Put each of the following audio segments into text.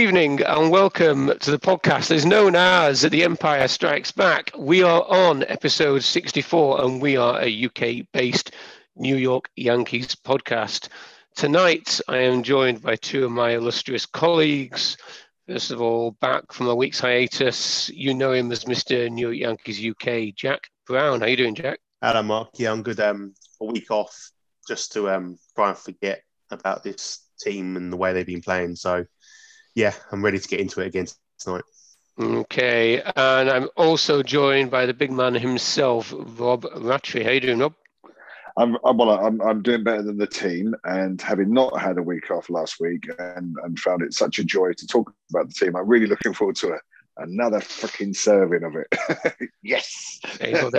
Evening and welcome to the podcast as known as The Empire Strikes Back. We are on episode 64 and we are a UK based New York Yankees podcast. Tonight I am joined by two of my illustrious colleagues. First of all, back from a week's hiatus, you know him as Mr. New York Yankees UK, Jack Brown. How are you doing, Jack? Hello, Mark. Yeah, I'm good. Um, a week off just to um, try and forget about this team and the way they've been playing. So, yeah, I'm ready to get into it again tonight. Okay, and I'm also joined by the big man himself, Rob Rattray. How you doing, Rob? I'm, I'm well. I'm, I'm doing better than the team, and having not had a week off last week, and, and found it such a joy to talk about the team. I'm really looking forward to it. Another fucking serving of it. yes. There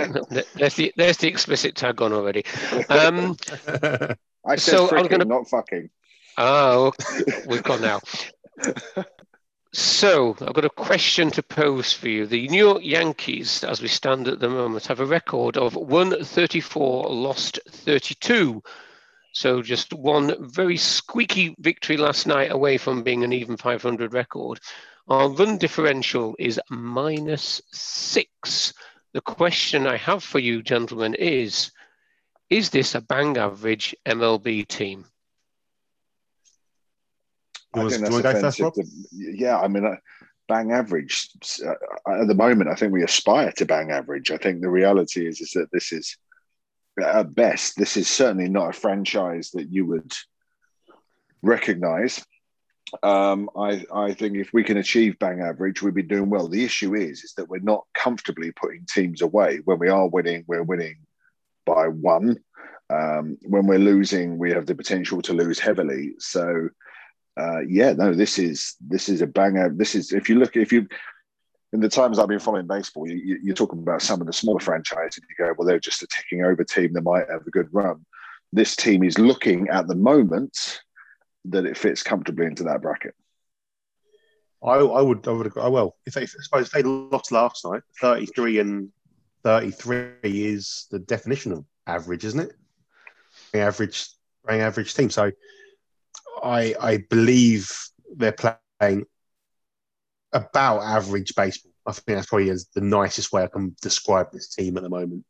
there's the there's the explicit tag on already. Um, I said so freaking, I'm gonna... not fucking. Oh, we've gone now. So, I've got a question to pose for you. The New York Yankees, as we stand at the moment, have a record of 134, lost 32. So, just one very squeaky victory last night away from being an even 500 record. Our run differential is minus six. The question I have for you, gentlemen, is Is this a bang average MLB team? I think that's offensive. To, yeah, I mean, uh, bang average uh, at the moment. I think we aspire to bang average. I think the reality is is that this is at best this is certainly not a franchise that you would recognize. Um, I, I think if we can achieve bang average, we'd be doing well. The issue is is that we're not comfortably putting teams away. When we are winning, we're winning by one. Um, when we're losing, we have the potential to lose heavily. So uh, yeah, no, this is this is a banger. This is if you look if you in the times I've been following baseball, you, are talking about some of the smaller franchises. You go, well, they're just a ticking over team that might have a good run. This team is looking at the moment that it fits comfortably into that bracket. I, I would, I would agree. Well, if they, I suppose they lost last night, thirty-three and thirty-three is the definition of average, isn't it? Average, average team. So I I believe they're playing about average baseball. I think that's probably the nicest way I can describe this team at the moment.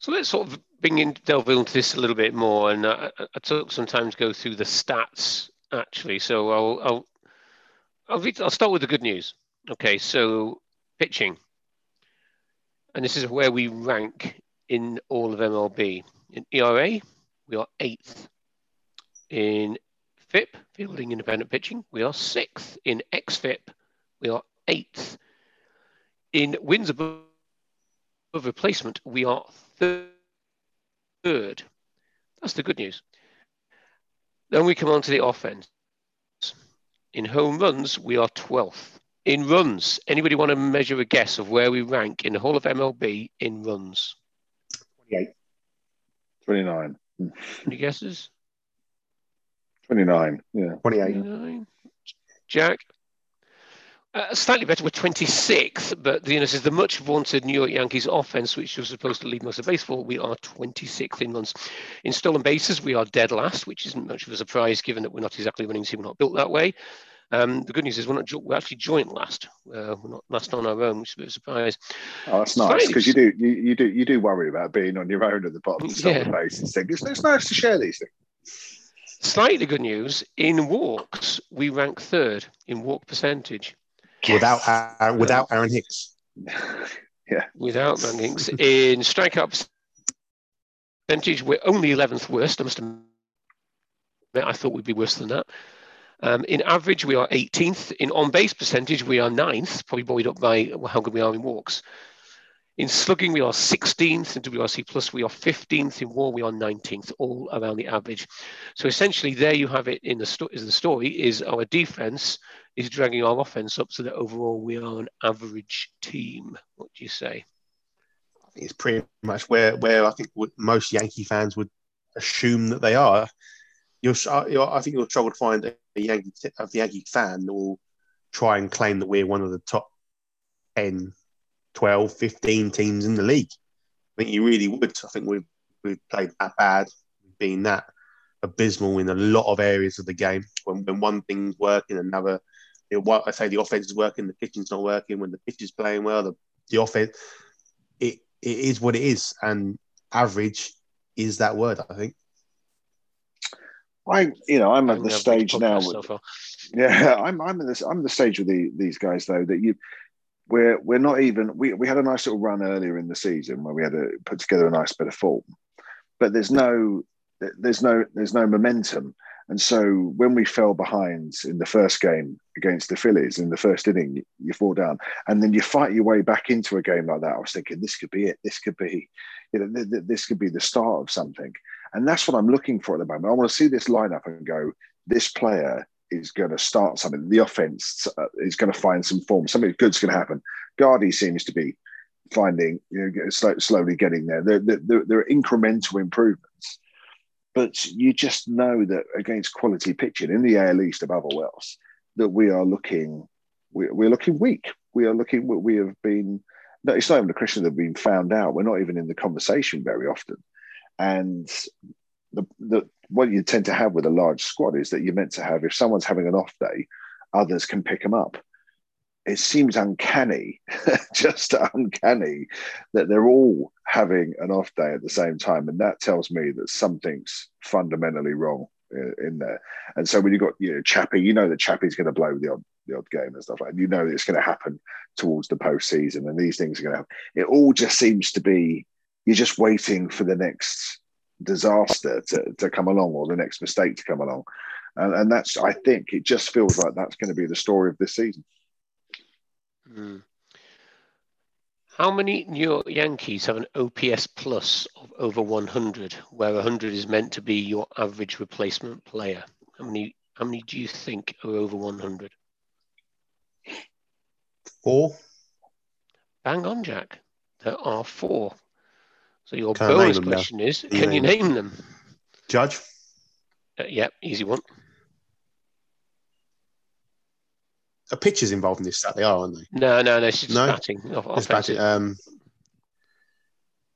So let's sort of bring in delve into this a little bit more, and uh, I took some time to go through the stats actually. So I'll I'll I'll, I'll start with the good news. Okay, so pitching, and this is where we rank in all of MLB. In ERA, we are eighth. In FIP, fielding independent pitching, we are sixth. In XFIP, we are eighth. In wins above replacement, we are third. That's the good news. Then we come on to the offense. In home runs, we are 12th. In runs, anybody want to measure a guess of where we rank in the whole of MLB in runs? 28. 29. Any guesses? 29, yeah. 28. 29. Jack? Uh, slightly better, we're 26th, but you know, this is the much vaunted New York Yankees offense, which was supposed to lead most of baseball. We are 26th in runs. In stolen bases, we are dead last, which isn't much of a surprise given that we're not exactly winning team. We're not built that way. Um, the good news is we're not we're actually joint last. Uh, we're not last on our own, which is a bit of a surprise. Oh, that's nice because you do you, you do you do worry about being on your own at the bottom of the yeah. bases. It's, it's nice to share these things. Slightly good news in walks, we rank third in walk percentage. Without uh, without Aaron Hicks. yeah. Without Aaron Hicks. in strikeout percentage, we're only 11th worst. I must admit, I thought we'd be worse than that. Um, in average, we are 18th. In on base percentage, we are 9th, probably buoyed up by how good we are in walks. In slugging, we are 16th. In WRC Plus, we are 15th. In WAR, we are 19th, all around the average. So essentially, there you have it in the, sto- the story, is our defense is dragging our offense up so that overall we are an average team. What do you say? It's pretty much where, where I think most Yankee fans would assume that they are. You're, uh, you're, I think you'll struggle to find a Yankee, a Yankee fan that will try and claim that we're one of the top 10 12, 15 teams in the league. I think you really would. I think we've, we've played that bad, we've been that abysmal in a lot of areas of the game. When, when one thing's working, another, you know, what I say the offense is working, the pitching's not working. When the pitch is playing well, the, the offense, it, it is what it is. And average is that word, I think. I, you know, I'm at the stage now. With, yeah, I'm, I'm in this. I'm the stage with the, these guys though that you, we're we're not even. We we had a nice little run earlier in the season where we had to put together a nice bit of form, but there's no, there's no, there's no momentum. And so when we fell behind in the first game against the Phillies in the first inning, you fall down, and then you fight your way back into a game like that. I was thinking this could be it. This could be, you know, th- th- this could be the start of something. And that's what I'm looking for at the moment. I want to see this lineup and go, this player is going to start something. The offense uh, is going to find some form. Something good's going to happen. Gardy seems to be finding, you know, slowly getting there. There, there. there are incremental improvements, but you just know that against quality pitching in the AL East above all else, that we are looking, we, we're looking weak. We are looking, we have been, no, it's not even a question that we've been found out. We're not even in the conversation very often. And the, the what you tend to have with a large squad is that you're meant to have if someone's having an off day, others can pick them up. It seems uncanny, just uncanny, that they're all having an off day at the same time, and that tells me that something's fundamentally wrong in, there. And so when you've got you know Chappie, you know that Chappie's going to blow the odd the odd game and stuff like. that. You know that it's going to happen towards the postseason, and these things are going to happen. It all just seems to be you're just waiting for the next disaster to, to come along or the next mistake to come along. And, and that's, I think, it just feels like that's going to be the story of this season. Hmm. How many New York Yankees have an OPS plus of over 100, where 100 is meant to be your average replacement player? How many? How many do you think are over 100? Four. Bang on, Jack. There are four. So your Can I bonus them now? question is: Can you you name name them? Judge. Uh, yep, easy one. A pitchers involved in this stat, they are, aren't they? No, no, no. It's No? batting. Off, It's batting. Um,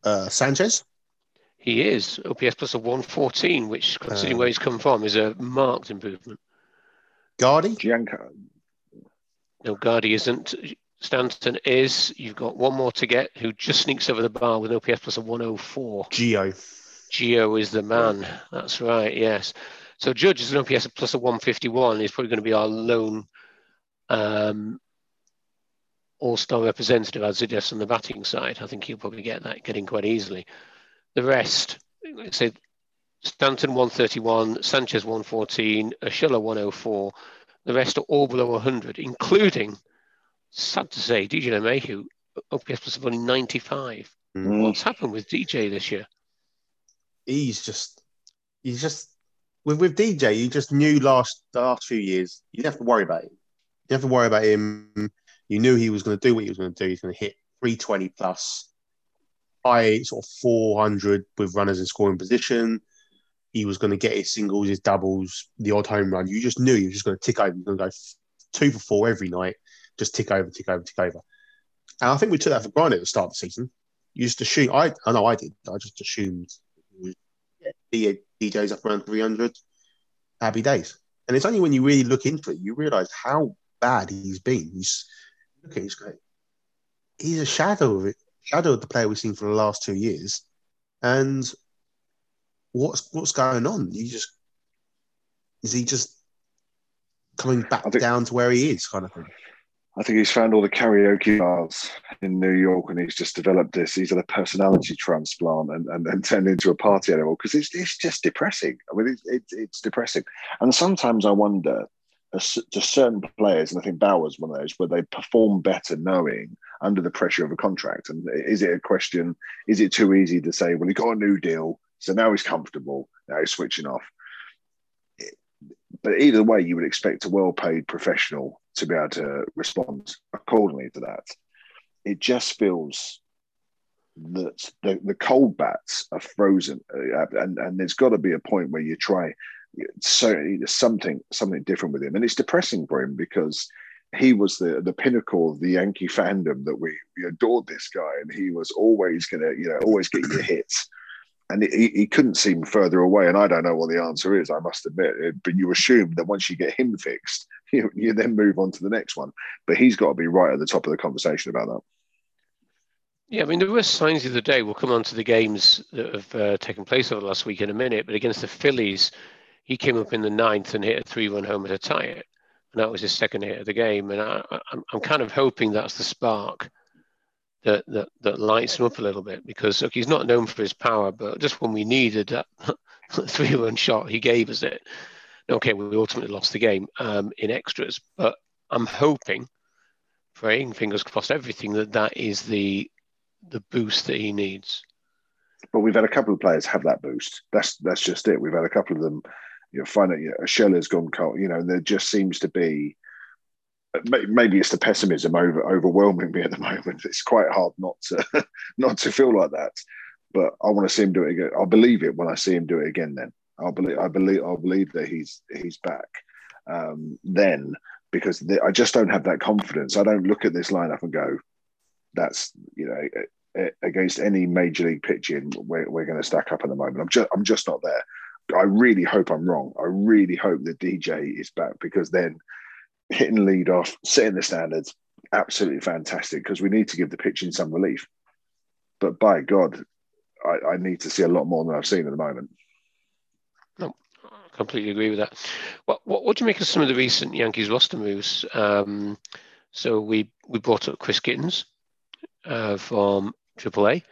uh, Sanchez. He is OPS plus of 114, which, considering Um, where he's come from, is a marked improvement. Gardy. Gianca, No, Gardy isn't. Stanton is. You've got one more to get who just sneaks over the bar with an OPS plus of 104. Gio. Gio is the man. That's right, yes. So Judge is an OPS plus of 151. He's probably going to be our lone um, all-star representative, as it is on the batting side. I think he'll probably get that getting quite easily. The rest, said, Stanton 131, Sanchez 114, Urshela 104. The rest are all below 100, including, sad to say, DJ LeMahieu, OPS plus of only 95. Mm. What's happened with DJ this year? He's just, he's just with with DJ. You just knew last the last few years you didn't have to worry about him. You didn't have to worry about him. You knew he was going to do what he was going to do. He's going to hit 320 plus, high sort of 400 with runners in scoring position. He was going to get his singles, his doubles, the odd home run. You just knew he was just going to tick over. He was going to go two for four every night, just tick over, tick over, tick over. And I think we took that for granted at the start of the season. You just assume, I, I know I did. I just assumed yeah, DJ's up around 300, happy days. And it's only when you really look into it, you realize how bad he's been. He's look at he's great. He's a shadow of it, shadow of the player we've seen for the last two years. And what's what's going on? You just is he just coming back think- down to where he is, kind of thing? I think he's found all the karaoke bars in New York and he's just developed this. He's had a personality transplant and, and, and turned into a party animal because it's, it's just depressing. I mean, it's, it's, it's depressing. And sometimes I wonder to certain players, and I think Bauer's one of those, where they perform better knowing under the pressure of a contract. And is it a question, is it too easy to say, well, he got a new deal, so now he's comfortable, now he's switching off? But either way, you would expect a well paid professional to be able to respond accordingly to that. It just feels that the, the cold bats are frozen, uh, and, and there's got to be a point where you try so something something different with him, and it's depressing for him because he was the the pinnacle of the Yankee fandom that we, we adored this guy, and he was always gonna you know always get your hits, and he, he couldn't seem further away. And I don't know what the answer is, I must admit. But you assume that once you get him fixed, you, you then move on to the next one. But he's got to be right at the top of the conversation about that. Yeah, I mean, there were signs the other day. We'll come on to the games that have uh, taken place over the last week in a minute. But against the Phillies, he came up in the ninth and hit a three-run homer to tie it, and that was his second hit of the game. And I, I'm, I'm kind of hoping that's the spark that, that that lights him up a little bit because look, he's not known for his power, but just when we needed that three-run shot, he gave us it. Okay, we ultimately lost the game um, in extras, but I'm hoping, praying, fingers crossed, everything that that is the the boost that he needs. But we've had a couple of players have that boost. That's that's just it. We've had a couple of them. You know, find know, Schiller's gone cold. You know, there just seems to be. Maybe it's the pessimism over overwhelming me at the moment. It's quite hard not to not to feel like that. But I want to see him do it again. I'll believe it when I see him do it again. Then I'll believe. I believe. I'll believe that he's he's back. Um, then because I just don't have that confidence. I don't look at this lineup and go, "That's you know against any major league pitching we're, we're going to stack up at the moment. I'm just I'm just not there. I really hope I'm wrong. I really hope that DJ is back because then hitting lead off, setting the standards, absolutely fantastic because we need to give the pitching some relief. But by God, I, I need to see a lot more than I've seen at the moment. Completely agree with that. What, what, what do you make of some of the recent Yankees roster moves? Um, so we we brought up Chris Gittens uh, from AAA.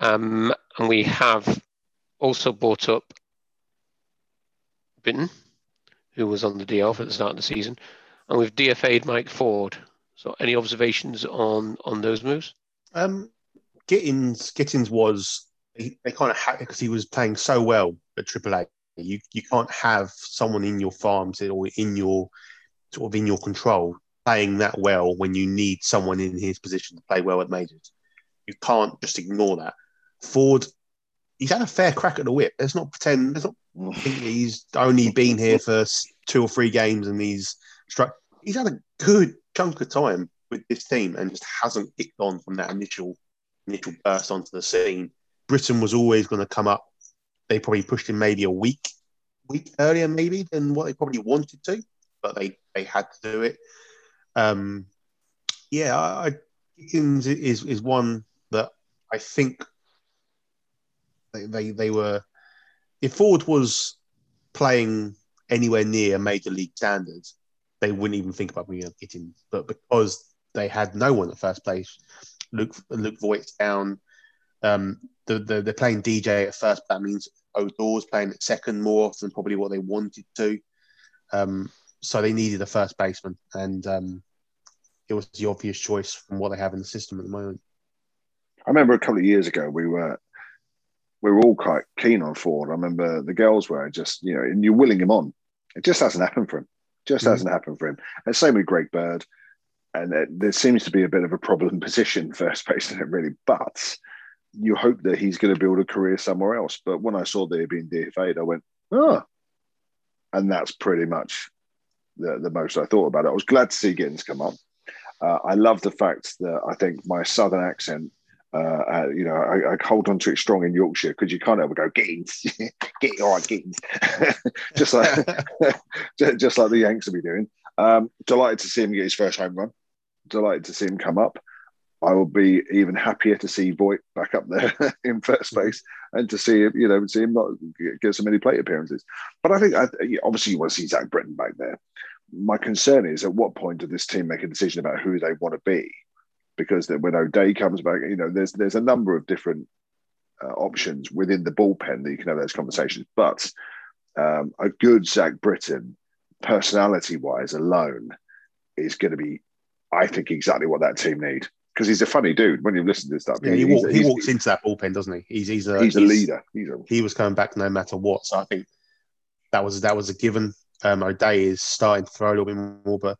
Um, and we have also brought up Britton, who was on the DL at the start of the season, and we've DFA'd Mike Ford. So, any observations on on those moves? Um, Gittens, Gittens was they, they kind of had because he was playing so well at AAA. You you can't have someone in your farms or in your sort of in your control playing that well when you need someone in his position to play well at majors. You can't just ignore that. Ford, he's had a fair crack at the whip. Let's not pretend. Let's not think he's only been here for two or three games and he's struck. He's had a good chunk of time with this team and just hasn't kicked on from that initial initial burst onto the scene. Britton was always going to come up. They probably pushed him maybe a week week earlier, maybe than what they probably wanted to, but they they had to do it. Um, yeah, I, Gittens is is one that I think they, they, they were. If Ford was playing anywhere near major league standards, they wouldn't even think about bringing up Gittens. But because they had no one at first place, Luke Luke Voit's down. Um, the, the, they're playing DJ at first. but That means Odor's playing at second more often, probably what they wanted to. Um, so they needed a first baseman, and um, it was the obvious choice from what they have in the system at the moment. I remember a couple of years ago we were we were all quite keen on Ford. I remember the girls were just you know, and you're willing him on. It just hasn't happened for him. Just mm hasn't happened for him. And same with Greg Bird. And there seems to be a bit of a problem position first base in it really, but you hope that he's going to build a career somewhere else. But when I saw they had been DFA'd, I went, oh, and that's pretty much the, the most I thought about it. I was glad to see Gittens come up. Uh, I love the fact that I think my southern accent, uh, uh, you know, I, I, hold on to it strong in Yorkshire because you can't ever go Gittens, get all right, Gittens, just like just like the Yanks will be doing. Um, delighted to see him get his first home run. Delighted to see him come up. I will be even happier to see Voit back up there in first base and to see him, you know, see him not get so many plate appearances. But I think, I, obviously, you want to see Zach Britton back there. My concern is at what point does this team make a decision about who they want to be? Because when O'Day comes back, you know, there's there's a number of different uh, options within the bullpen that you can have those conversations. But um, a good Zach Britton, personality wise alone, is going to be, I think, exactly what that team need because he's a funny dude when you listen to stuff. Yeah, he, walk, he walks into that bullpen, doesn't he? He's he's a he's a leader. He's a, he was coming back no matter what. So I think that was that was a given. Um, O'Day is starting to throw a little bit more, but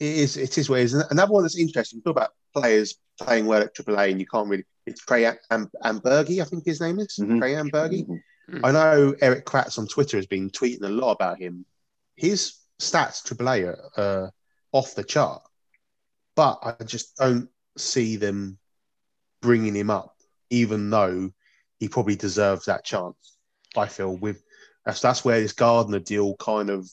it is it is what it is. Another one that's interesting. Talk about players playing well at AAA, and you can't really. It's Trey Am- Amburgey, I think his name is mm-hmm. Trey Amburgey. Mm-hmm. I know Eric Kratz on Twitter has been tweeting a lot about him. His stats AAA are uh, off the chart, but I just don't see them bringing him up, even though he probably deserves that chance. I feel with that's that's where this Gardner deal kind of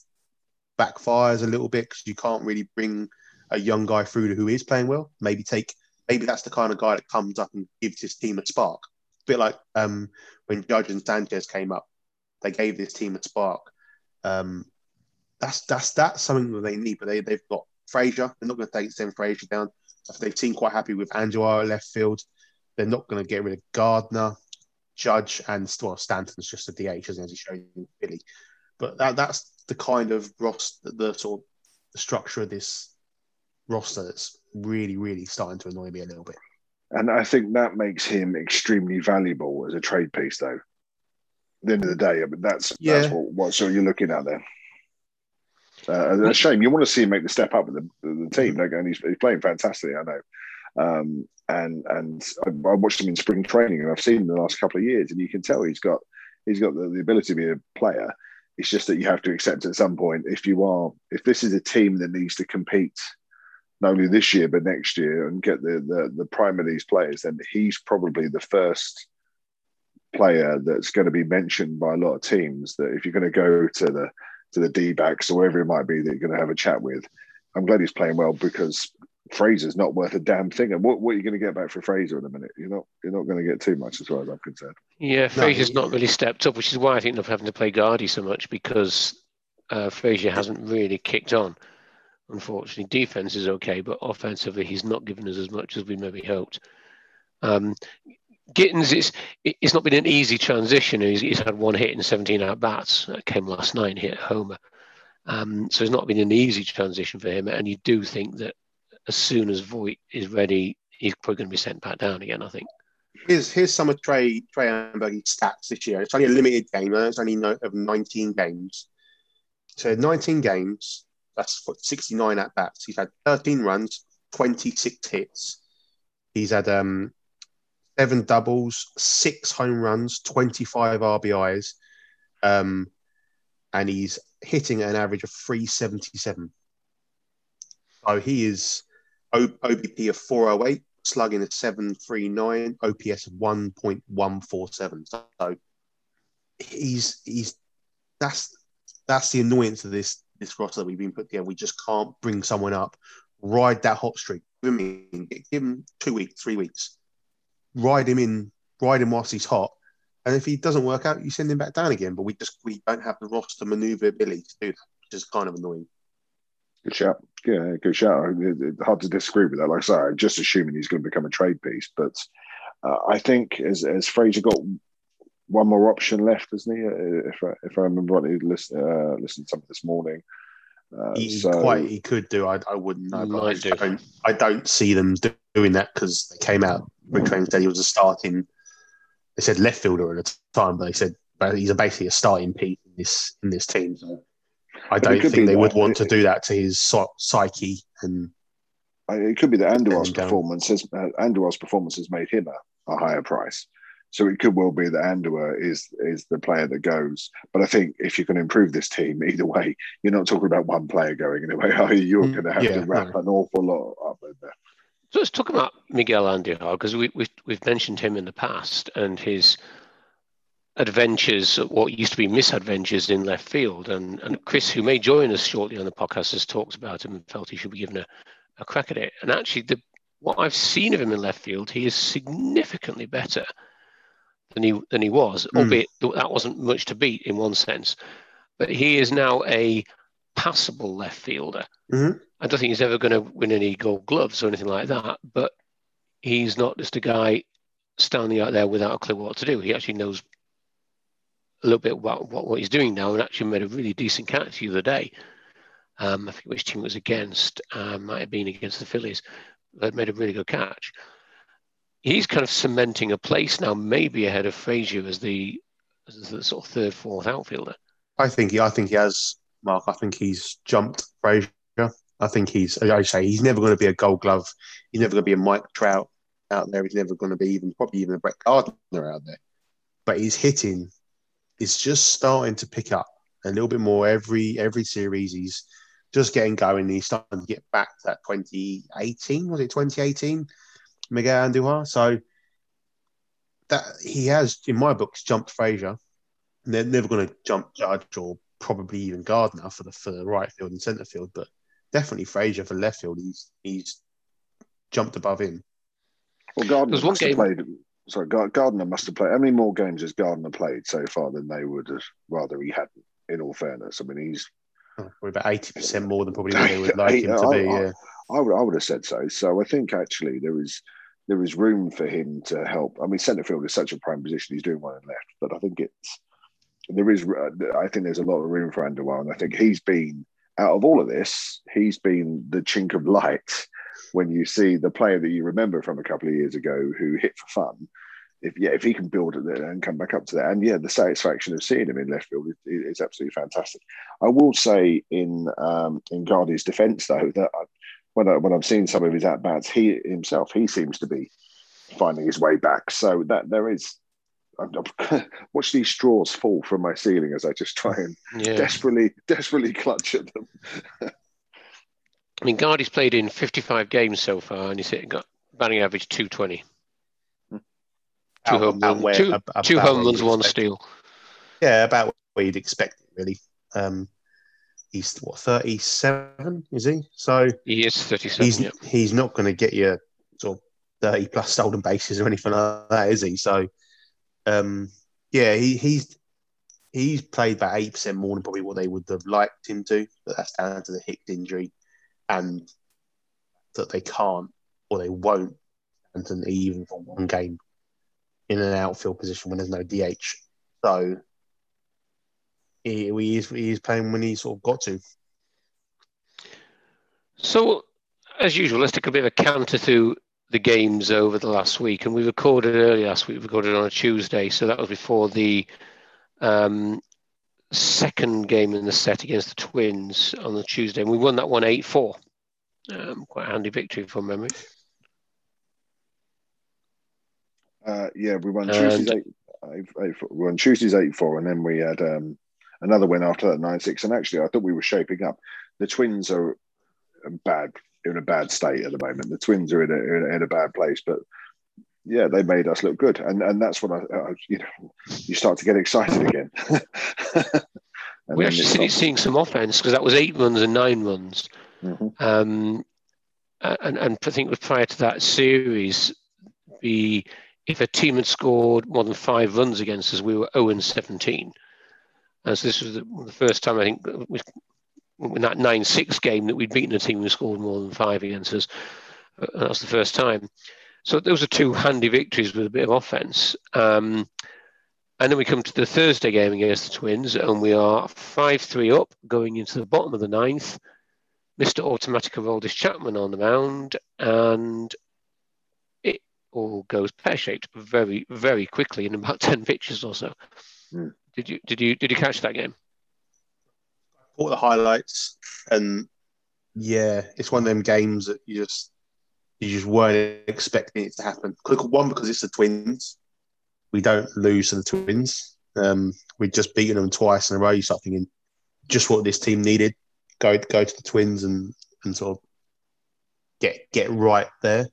backfires a little bit because you can't really bring a young guy through who is playing well. Maybe take maybe that's the kind of guy that comes up and gives his team a spark. A bit like um, when Judge and Sanchez came up, they gave this team a spark. Um, that's that's that's something that they need, but they they've got Frazier. They're not going to take Sam Frazier down. They've seemed quite happy with Angela left field. They're not going to get rid of Gardner, Judge, and well, Stanton's just a DH, as he showed in Philly. But that that's the kind of roster, the sort of the structure of this roster that's really, really starting to annoy me a little bit. And I think that makes him extremely valuable as a trade piece, though. At the end of the day, I mean, that's yeah. that's what, what sort you're looking at there. Uh, a shame. You want to see him make the step up with the, the team, mm-hmm. and he's, he's, playing fantastically. I know. Um, and and I, I, watched him in spring training, and I've seen him the last couple of years, and you can tell he's got he's got the, the ability to be a player. It's just that you have to accept at some point if you are if this is a team that needs to compete not only this year but next year and get the the, the prime of these players, then he's probably the first player that's going to be mentioned by a lot of teams. That if you're going to go to the to the D backs or wherever it might be that you're going to have a chat with. I'm glad he's playing well because Frazier's not worth a damn thing. And what, what are you going to get back for Frazier in a minute? You're not you're not going to get too much as far as I'm concerned. Yeah, Frazier's no. not really stepped up, which is why I think they're having to play Gardy so much because uh, Frazier hasn't really kicked on. Unfortunately, defense is okay, but offensively, he's not given us as much as we maybe hoped. Um, Gittens, it's it's not been an easy transition. He's, he's had one hit in 17 at bats. That came last night, hit Homer. Um, so it's not been an easy transition for him. And you do think that as soon as Voit is ready, he's probably going to be sent back down again. I think. Here's here's some of Trey Trey Amberg's stats this year. It's only a limited game. It's only no, of 19 games. So 19 games. That's 69 at bats. He's had 13 runs, 26 hits. He's had um seven doubles, six home runs, 25 RBIs, um, and he's hitting an average of 377. So he is OBP of 408, slugging at 739, OPS of 1.147. So he's he's that's that's the annoyance of this this roster that we've been put together. We just can't bring someone up, ride that hot streak. Give him, give him two weeks, three weeks, ride him in, ride him whilst he's hot. And if he doesn't work out, you send him back down again. But we just we don't have the roster maneuverability to do that, which is kind of annoying. Good shout. Yeah, good shout. Hard to disagree with that. Like I say, I'm just assuming he's going to become a trade piece. But uh, I think as as Frazier got one more option left, isn't he? Uh, if I, if I remember rightly, listen, uh, listened to something this morning. Uh, he so, quite he could do. I, I wouldn't know. I, do. I, don't, I don't see them doing that because they came out. Rick Train said he was a starting. They said left fielder at the time, but they said but he's a, basically a starting piece in this in this team. So I don't think they would want to do that to his psyche and. It could be that Andujar's performance has uh, Andujar's performance has made him a, a higher price. So it could well be that Andujar is is the player that goes. But I think if you can improve this team, either way, you're not talking about one player going anyway, are you? You're mm, going to have yeah, to wrap no. an awful lot up in there. So let's talk about Miguel Andujar because we, we, we've mentioned him in the past and his adventures, what used to be misadventures in left field. And, and Chris, who may join us shortly on the podcast, has talked about him and felt he should be given a, a crack at it. And actually, the, what I've seen of him in left field, he is significantly better than he than he was, mm. albeit that wasn't much to beat in one sense. But he is now a passable left fielder. Mm-hmm. I don't think he's ever going to win any Gold Gloves or anything like that. But he's not just a guy standing out there without a clue what to do. He actually knows a little bit about what, what he's doing now, and actually made a really decent catch the other day. Um, I think which team was against, um, might have been against the Phillies, but made a really good catch he's kind of cementing a place now, maybe ahead of Frazier as the as the sort of third, fourth outfielder. I think he, I think he has, Mark. I think he's jumped Frazier. I think he's, as I say, he's never going to be a Gold Glove. He's never going to be a Mike Trout out there. He's never going to be even probably even a Brett Gardner out there. But his hitting is just starting to pick up a little bit more every every series. He's just getting going. He's starting to get back to that 2018. Was it 2018? Miguel Andujar. So that he has, in my books, jumped Frazier. And they're never going to jump Judge or probably even Gardner for the for the right field and centre field, but definitely Frazier for left field. He's he's jumped above him. Well, Gardner There's one must have played. Sorry, Gardner must have played. How many more games has Gardner played so far than they would have? Rather, he hadn't. In all fairness, I mean, he's. Oh, Probably about eighty percent more than probably what they would like him to I- be. I- Yeah. I would, I would have said so. So I think actually there is there is room for him to help. I mean, centre field is such a prime position; he's doing well and left, but I think it's there is. uh, I think there's a lot of room for Underwell, and I think he's been out of all of this, he's been the chink of light when you see the player that you remember from a couple of years ago who hit for fun. If yeah, if he can build it and come back up to that, and yeah, the satisfaction of seeing him in left field is, is absolutely fantastic. I will say in um, in Gardy's defence though that when I, when I've seen some of his at bats, he himself he seems to be finding his way back. So that there is. I'm, I'm, watch these straws fall from my ceiling as I just try and Yeah. desperately, desperately clutch at them. I mean, Gardy's played in 55 games so far, and he's hit, got batting average 220. Two About- home, about where- two, about two where home runs, one expect steal. Yeah, about where you'd expect really. Um, he's what thirty-seven, is he? So He is 37. he's he's not going to get you sort of thirty plus stolen bases or anything like that, is he? So, um, yeah, he, he's he's played about eight percent more than probably what they would have liked him to, but that's down to the Hicks injury and that they can't or they won't Anthony even for one game in an outfield position when there's no DH. So he, he is he is playing when he sort of got to. So, as usual, let's take a bit of a counter through the games over the last week. And we recorded early last week, we recorded on a Tuesday. So that was before the um, second game in the set against the Twins on the Tuesday. And we won that one 8 4. Um, quite a handy victory from memory. Uh, yeah, we won And- Tuesdays eight, eight, eight, four. we won Tuesdays eight four, and then we had um, another win after that nine six. And actually, I thought we were shaping up. The Twins are bad in a bad state at the moment. The Twins are in a, in a, in a bad place, but yeah, they made us look good, and and that's what I, I you know you start to get excited again. We're actually it's seeing, some offense because that was eight runs and nine runs. Mhm. Um, and, and I think prior to that series, the if a team had scored more than five runs against us, we were 0 and 17. And so this was the, the first time I think in that 9 6 game that we'd beaten a team who scored more than five against us. Uh, And that's the first time. So those are two handy victories with a bit of offense. Um, and then we come to the Thursday game against the Twins, and we are 5 3 up going into the bottom of the ninth. Mr. Automatic Aroldis Chapman on the mound, and it all goes pear shaped very, very quickly in about 10 pitches or so. Hmm. Did you did you did you catch that game? Caught the highlights, and yeah, it's one of them games that you just you just weren't expecting it to happen. One because it's the Twins. We don't lose to the Twins. Um, we've just beaten them twice in a row. You start thinking just what this team needed. Go go to the Twins and and sort of get get right there.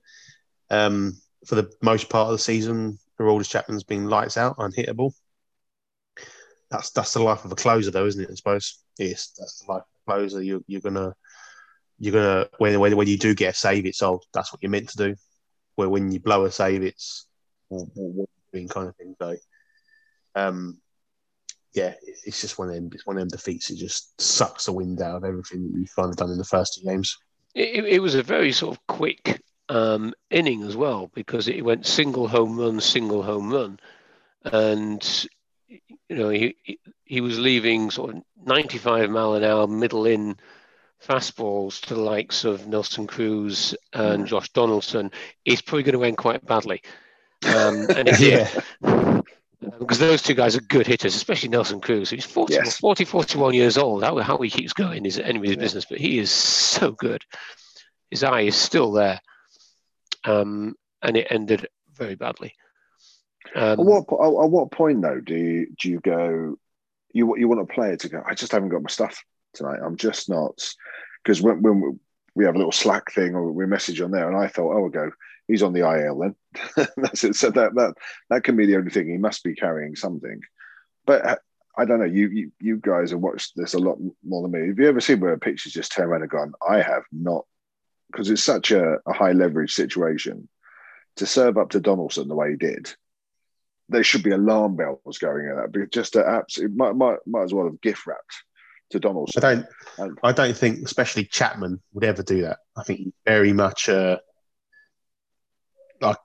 Um, for the most part of the season, Aroldis Chapman's been lights out, unhittable. That's that's the life of a closer, though, isn't it? I suppose. Yes, that's the life of a closer. You, you're gonna you're gonna when, when when you do get a save, it's oh that's what you're meant to do. Where when you blow a save, it's what, kind of thing. So, um, yeah, it's just one of them. It's one of them defeats. It just sucks the wind out of everything that you've kind of done in the first two games. It, it was a very sort of quick um, inning as well because it went single home run, single home run, and you know he he- was leaving sort of 95 mile an hour middle in fastballs to the likes of Nelson Cruz and Mm. Josh Donaldson. It's probably going to end quite badly, um, and did. because those two guys are good hitters, especially Nelson Cruz, who's 40, Yes. 40 41 years old. How, how he keeps going is anybody's Yeah. business, but he is so good. His eye is still there. Um, and it ended very badly. Um, At what at what point though do you do you go? You you want a player to go? I just haven't got my stuff tonight. I'm just not because when when we have a little Slack thing or we message on there, and I thought, oh, I'll go. he's on the IL then. That's it. So that that that can be the only thing. He must be carrying something. But uh, I don't know. You, you you guys have watched this a lot more than me. Have you ever seen where a pitcher's just turned around and gone, "I have not," because it's such a, a high leverage situation to serve up to Donaldson the way he did. There should be alarm bells going at that because just to absolutely might, might might as well have gift wrapped to Donaldson. I don't. And- I don't think, especially Chapman, would ever do that. I think he's very much a like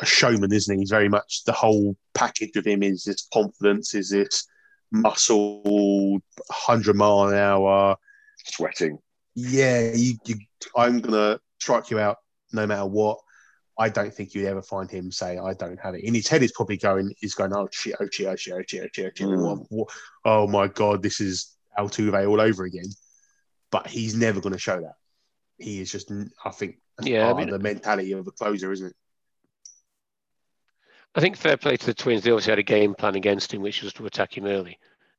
a showman, isn't he? He's very much the whole package of him is this confidence, is this muscle, hundred mile an hour. sweating. Yeah, you, you, I'm gonna strike you out no matter what. I don't think you'd ever find him say, "I don't have it." In his head, he's probably going, "He's going, oh shit, oh shit, oh shit, oh shit, oh shit, oh shit. Mm. What- what- oh my god, this is Altuve all over again." But he's never going to show that. He is just, I think, Yeah, I mean- the mentality of a closer, isn't it? I think fair play to the Twins. They obviously had a game plan against him, which was to attack him early.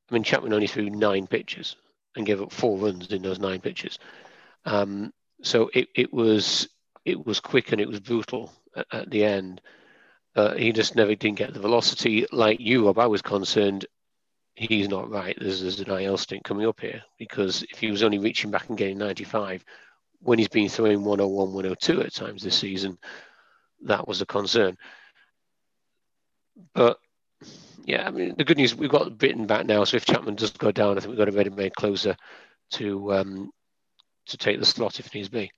I mean, Chapman only threw nine pitches and gave up four runs in those nine pitches. Um, so it, it was it was quick and it was brutal at, at the end. He just never didn't get the velocity. Like you, Rob, I was concerned he's not right. There's, there's an IL stint coming up here because if he was only reaching back and getting 95 when he's been throwing 101, 102 at times this season, that was a concern. But yeah, I mean, the good news we've got Britton back now, so if Chapman does go down, I think we've got a ready-made closer to um, to take the slot if needs be.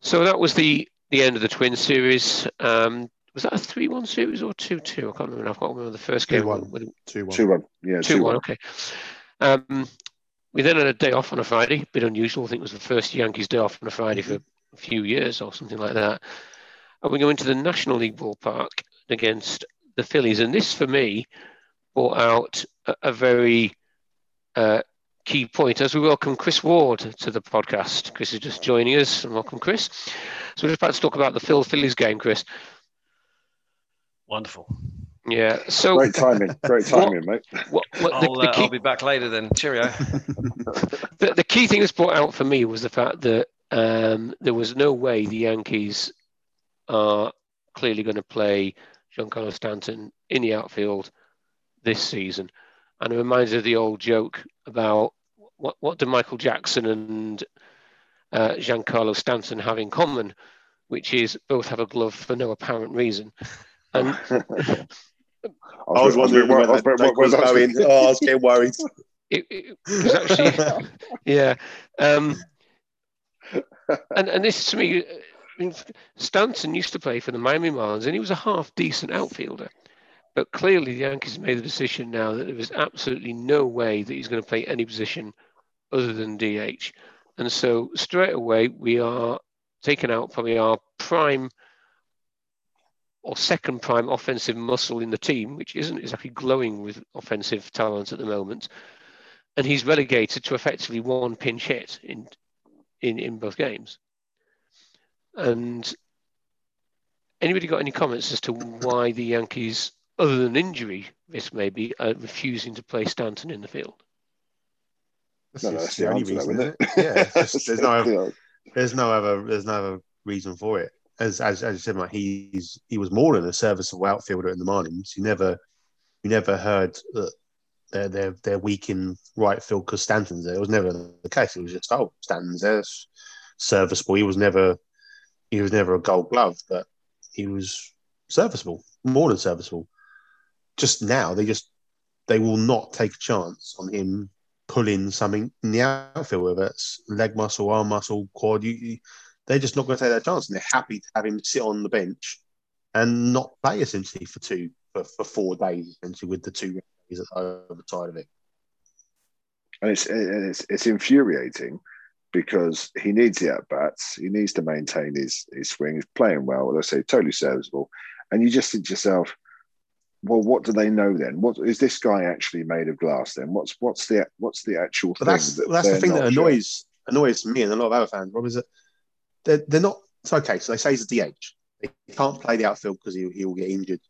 So that was the the end of the Twin series. Um, was that a three-one series or two-two? I can't remember. I can't remember the first game. 2-1. Two one. Two one. Yeah, Two one, okay. Um, we then had a day off on a Friday, a bit unusual. I think it was the first Yankees day off on a Friday for a few years or something like that. And we go into the National League ballpark against the Phillies. And this, for me, brought out a, a very uh, key point as we welcome Chris Ward to the podcast. Chris is just joining us. And welcome, Chris. So we're just about to talk about the Phil Phillies game, Chris. Wonderful. Yeah. So Great timing. Great timing, mate. what, what the, I'll, the uh, key, I'll be back later then. Cheerio. the, the key thing that's brought out for me was the fact that um, there was no way the Yankees are clearly going to play Giancarlo Stanton in the outfield this season. And it reminds me of the old joke about what, what do Michael Jackson and uh, Giancarlo Stanton have in common, which is both have a glove for no apparent reason. And I was wondering where where that joke was going. Oh, I was getting worried. it, it was actually yeah. Um, and and this to me, I mean, Stanton used to play for the Miami Marlins, and he was a half decent outfielder. But clearly, the Yankees made the decision now that there was absolutely no way that he's going to play any position other than DH. And so straight away, we are taking out probably our prime or second prime offensive muscle in the team, which isn't exactly glowing with offensive talent at the moment and he's relegated to effectively one pinch hit in in in both games. And anybody got any comments as to why the Yankees, other than injury risk, maybe, are refusing to play Stanton in the field? That's No, no, that's the only answer, though, reason, isn't isn't it? Yeah, just- there's no other, there's no other there's no other reason for it. As as, as you said, like he's he was more than a serviceable outfielder in the Marlins. You never you never heard that they're they're they're weak in right field because Stanton's there. It was never the case. It was just oh Stanton's there, serviceable. He was never he was never a Gold Glove, but he was serviceable, more than serviceable. Just now, they just they will not take a chance on him pulling something in the outfield, whether it's leg muscle, arm muscle, quad. You, you, they're just not going to take that chance, and they're happy to have him sit on the bench and not play essentially for two for, for four days, essentially with the two days over the side of it. and it's it's it's infuriating because he needs the at bats. He needs to maintain his his swing. He's playing well. Let's say totally serviceable, and you just think to yourself, well, what do they know then? What is this guy actually made of glass? Then what's what's the what's the actual But thing? that's that that's the thing that annoys annoys me and a lot of other fans. Rob is that they're, they're not. It's okay. So they say he's a DH. He can't play the outfield because he he will get injured.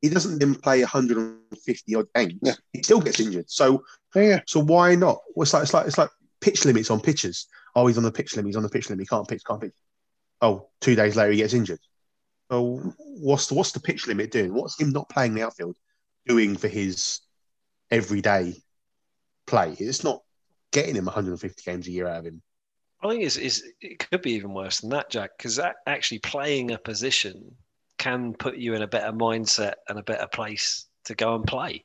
He doesn't then play 150 odd games. Yeah. He still gets injured. So Yeah, so why not? Well, it's like it's like it's like pitch limits on pitchers. Oh, he's on the pitch limit. He's on the pitch limit. He can't pitch. Can't pitch. oh, two days later he gets injured. Oh, what's the what's the pitch limit doing? What's him not playing the outfield doing for his everyday play? It's not getting him 150 games a year out of him. I think it's, it's, it could be even worse than that, Jack, because actually playing a position can put you in a better mindset and a better place to go and play.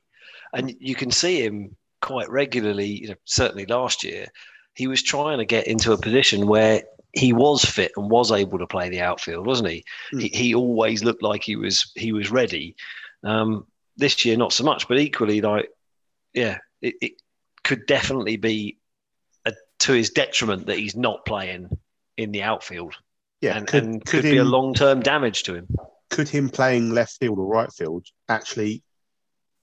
And you can see him quite regularly, you know, certainly last year, he was trying to get into a position where he was fit and was able to play the outfield, wasn't he? Mm. He, he always looked like he was he was ready. Um, this year, not so much, but equally, like, yeah, it, it could definitely be a, to his detriment that he's not playing in the outfield. Yeah, and could, and could, could him, be a long term damage to him. Could him playing left field or right field actually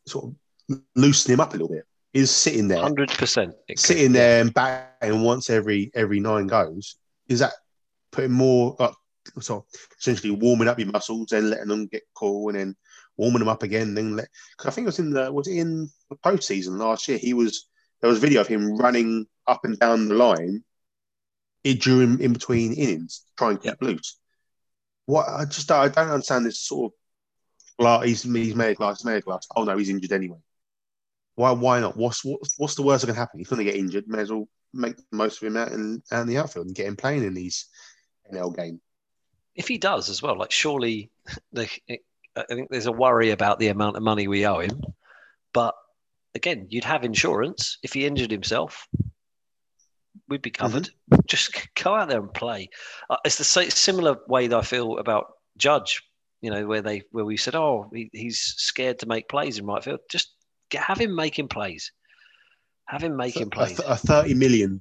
sort of loosen him up a little bit? Is sitting there, hundred percent, sitting there and batting once every every nine goes. Is that putting more up? So essentially warming up your muscles and letting them get cool, and then warming them up again. Then let. Cause I think it was in the was it in the postseason last year. He was there was a video of him running up and down the line during in between innings, trying to keep yep. loose. What I just I don't understand this sort of like he's he's made a glass, made a glass. Oh no, he's injured anyway. Why why not? What's what's, what's the worst that can happen? He's going to get injured. May as well make the most of him out in, out in the outfield and get him playing in these NL games. If he does as well, like surely, the, I think there's a worry about the amount of money we owe him. But again, you'd have insurance if he injured himself. We'd be covered. Mm-hmm. Just go out there and play. Uh, it's the same, similar way that I feel about Judge. You know, where they where we said, "Oh, he, he's scared to make plays in right field." Just have him making plays. Have him making plays. A, a thirty million,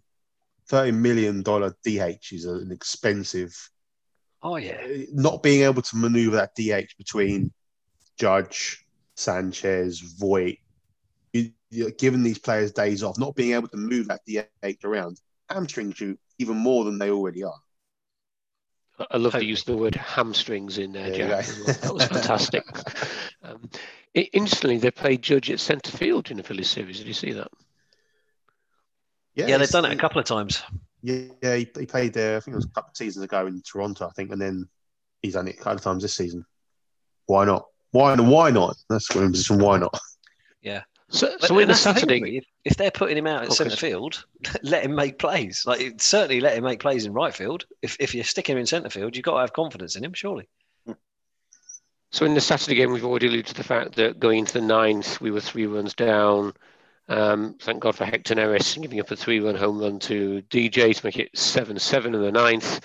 thirty million dollar DH is an expensive. Oh yeah. Uh, not being able to maneuver that DH between Judge, Sanchez, Voit, you, giving these players days off, not being able to move that DH around, hamstrings you even more than they already are. I love to use the word hamstrings in there, Jack. that was fantastic. um, it, instantly, they played Judge at centre field in the Phillies series. Did you see that? Yeah, yeah they've done it a couple of times. Yeah, yeah he, he played there. I think it was a couple of seasons ago in Toronto, I think, and then he's done it a couple of times this season. Why not? Why? Why not? That's what position. Why not? Yeah, so, but so in the Saturday, the if, if, they're putting him out at centre field, let him make plays. Like certainly let him make plays in right field. If if you're sticking him in centre field, you've got to have confidence in him, surely. So in the Saturday game, we've already alluded to the fact that going into the ninth, we were three runs down. Um, thank God for Hector Neris giving up a three-run home run to DJ to make it seven-seven in the ninth.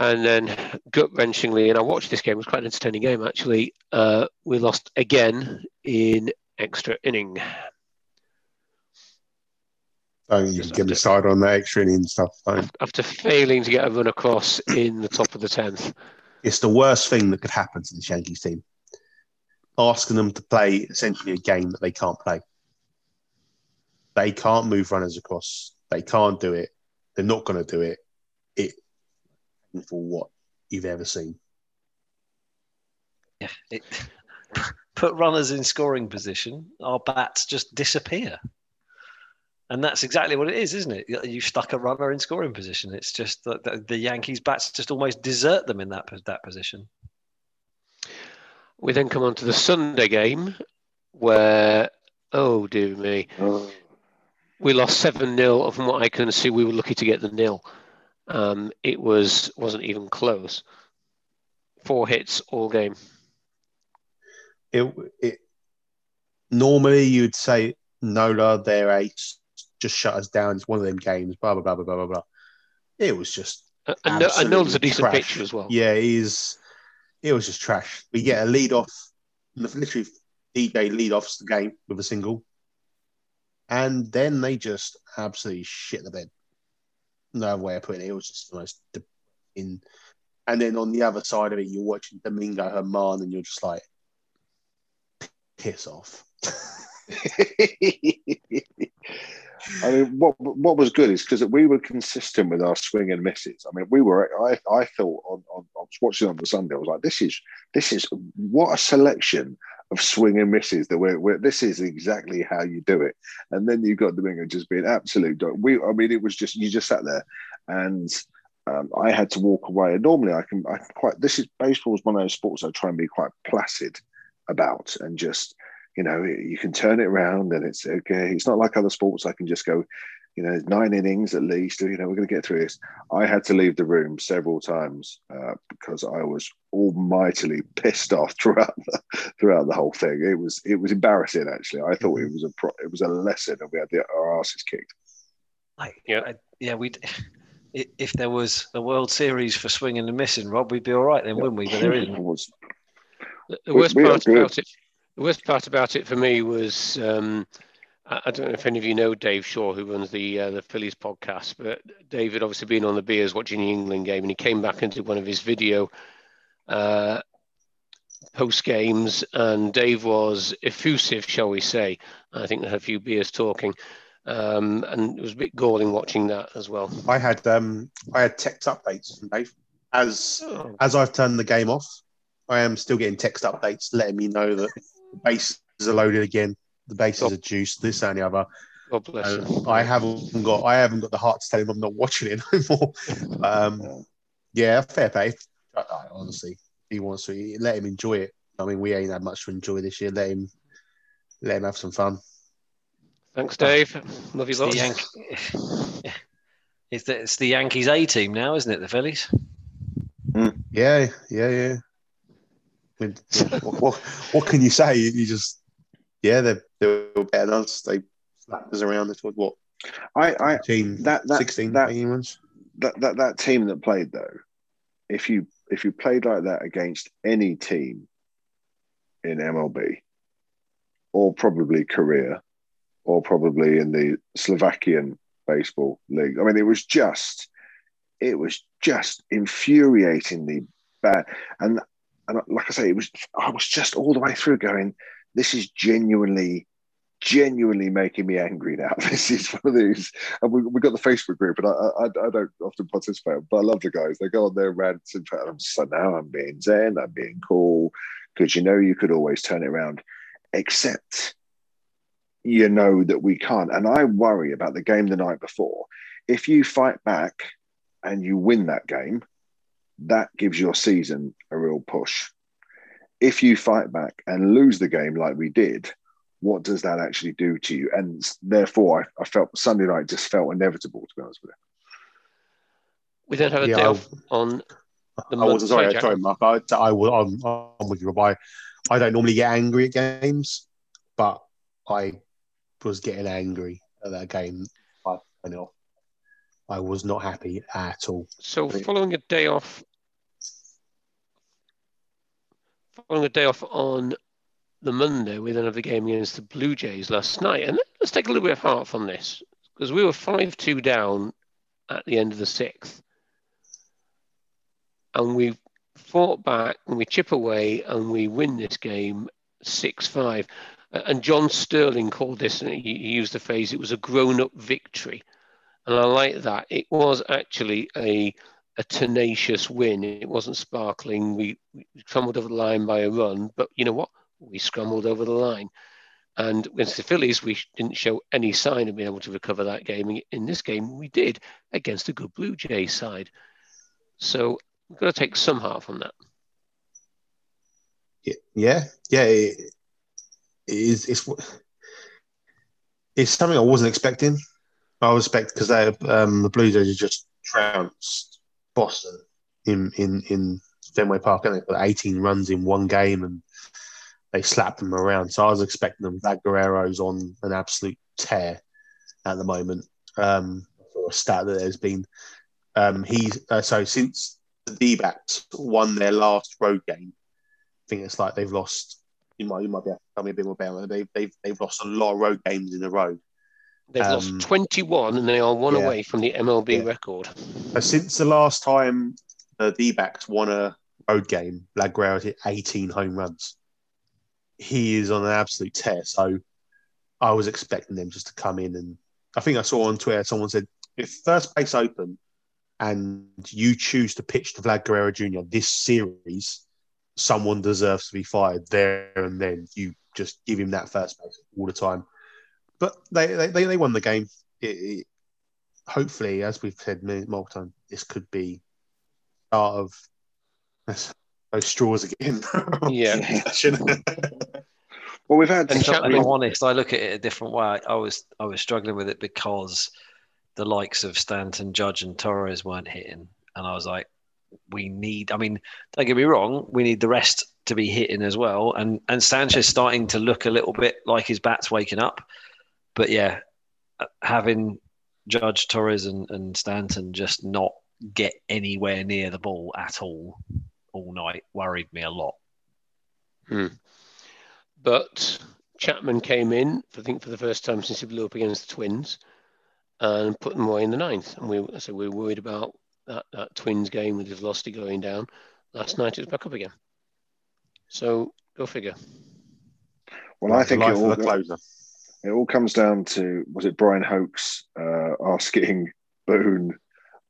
And then gut-wrenchingly, and I watched this game; it was quite an entertaining game actually. Uh, we lost again in extra inning. Don't even get me started on the extra inning stuff. Don't. After failing to get a run across in the top of the tenth, it's the worst thing that could happen to the Yankees team. Asking them to play essentially a game that they can't play. They can't move runners across. They can't do it. They're not going to do it. It for what you've ever seen. Yeah, it, put runners in scoring position, our bats just disappear. And that's exactly what it is, isn't it? You stuck a runner in scoring position. It's just that the, the Yankees bats just almost desert them in that that position. We then come on to the Sunday game, where oh dear me, oh. We lost seven 0 From what I can see, we were lucky to get the nil. Um, it was wasn't even close. Four hits all game it, it normally you'd say Nola, their ace, just shut us down. It's one of them games. Blah blah blah blah blah blah. It was just and, and Nola's a decent trash. pitcher as well. Yeah, he's it was just trash. We get a lead off, literally DJ lead offs the game with a single, and then they just absolutely shit the bed. No way of putting it. It was just the most in. And then on the other side of it, you're watching Domingo Germán, and you're just like, piss off. I mean, what what was good is because we were consistent with our swing and misses. I mean, we were. I I thought on, on, on watching on the Sunday, I was like, this is this is what a selection of swing and misses that we're, we're, this is exactly how you do it. And then you got the winger just being absolute. We, I mean, it was just you just sat there, and um, I had to walk away. And normally, I can, I can quite. This is baseball is one of those sports I try and be quite placid about, and just you know, you can turn it around, and it's okay. It's not like other sports. I can just go, you know, nine innings at least. You know, we're going to get through this. I had to leave the room several times uh, because I was almightily pissed off throughout the, throughout the whole thing. It was it was embarrassing. Actually, I thought it was a pro, it was a lesson, and we had the, our asses kicked. Like, yeah, I, yeah, we. If there was a World Series for swinging and missing, Rob, we'd be all right then, wouldn't we? But there isn't. The worst part about it, the worst part about it for me was um, I don't know if any of you know Dave Shaw, who runs the uh, the Phillies podcast, but David obviously been on the beers watching the England game, and he came back into one of his video uh, post games, and Dave was effusive, shall we say? I think they had a few beers talking, um, and it was a bit galling watching that as well. I had um, I had text updates from Dave as oh. as I've turned the game off. I am still getting text updates letting me know that the bases are loaded again the bases God. are juiced, this and the other. God bless uh, I haven't got I haven't got the heart to tell him I'm not watching it no more. Um, yeah, fair play. Honestly, he wants to let him enjoy it. I mean, we ain't had much to enjoy this year. Let him let him have some fun. Thanks, Dave. Love you lots. Yan- it's, the, it's the Yankees A team now, isn't it? The Phillies. Mm. Yeah, yeah, yeah. I mean, what, what, what, can you say? You just yeah, they're they're better than us. They slapped us around. This was what I I team that, that 16 that, months. That, that that team that played though, if you if you played like that against any team in MLB, or probably Korea, or probably in the Slovakian baseball league. I mean, it was just it was just infuriatingly bad. And and like I say, it was I was just all the way through going, this is genuinely genuinely making me angry now. This is one of these, and we we got the Facebook group, and I, I, I don't often participate, but I love the guys. They go on their rants and I'm so now I'm being zen, I'm being cool, because you know you could always turn it around, except you know that we can't. And I worry about the game the night before. If you fight back and you win that game, that gives your season a real push if you fight back and lose the game like we did, what does that actually do to you? And therefore, I, I felt Sunday night just felt inevitable, to be honest with you. We then have a yeah, day off on the I was sorry, sorry, sorry, Mark. I, I will. I'm, I'm with you. I, I don't normally get angry at games, but I was getting angry at that game. I, I know. I was not happy at all. So, following a day off following a day off on the Monday, we then have the game against the Blue Jays last night. And let's take a little bit of heart from this because we were 5 2 down at the end of the sixth. And we fought back and we chip away and we win this game 6 5. And John Sterling called this, and he used the phrase, it was a grown up victory. And I like that. It was actually a a tenacious win. It wasn't sparkling. We, we scrambled over the line by a run, but you know what? We scrambled over the line. And against the Phillies, we didn't show any sign of being able to recover that game. In this game, we did against a good Blue Jays side. So we've got to take some heart from that. Yeah, yeah, it, it is. It's it's something I wasn't expecting. I was expecting because um, the Blue Jays just trounced Boston in in in Fenway Park, and they got 18 runs in one game, and they slapped them around. So I was expecting them. That Guerrero's on an absolute tear at the moment. Um, for a stat that there's been, um, he's uh, so since the D-backs won their last road game, I think it's like they've lost. You might you might be able to tell me a bit more about it. They've they've they've lost a lot of road games in a row. They've um, lost 21 and they are one yeah. away from the MLB yeah. record. since the last time the D backs won a road game, Laguerre hit 18 home runs. He is on an absolute tear. So I was expecting them just to come in. And I think I saw on Twitter someone said, if first base open and you choose to pitch to Vlad Guerrero Jr. this series, someone deserves to be fired there and then. You just give him that first base all the time but they they, they won the game. It, it, hopefully, as we've said many- multiple times, this could be start of those straws again. Yeah. Well, we've had And If Chapman- I'm honest, I look at it a different way. I was I was struggling with it because the likes of Stanton, Judge, and Torres weren't hitting, and I was like, we need. I mean, don't get me wrong, we need the rest to be hitting as well, and and Sanchez starting to look a little bit like his bat's waking up, but yeah, uh, having Judge, Torres, and, and Stanton just not get anywhere near the ball at all all night worried me a lot. Hmm. But Chapman came in, I think, for the first time since he blew up against the Twins, and put them away in the ninth. And we so we were worried about that, that Twins game with his velocity going down. Last night it was back up again. So go figure. well, I think it life of all, the closer. It all comes down to was it Bryan Hoch uh, asking Boone.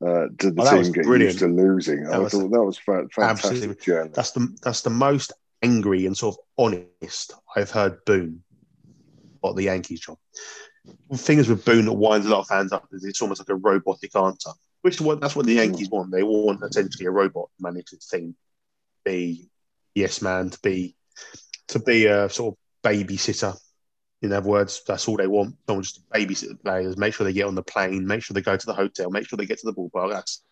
Uh, did the Oh, team get brilliant. used to losing? That I was- thought that was fa- fantastic. Absolutely. That's the that's the most angry and sort of honest I've heard Boone what the Yankees job. The thing is with Boone that winds a lot of fans up is it's almost like a robotic answer, which is what that's what the Yankees want. They want essentially a robot to manage the team, be yes man, to be to be a sort of babysitter. In other words, that's all they want. Someone just to babysit the players, make sure they get on the plane, make sure they go to the hotel, make sure they get to the ballpark. That's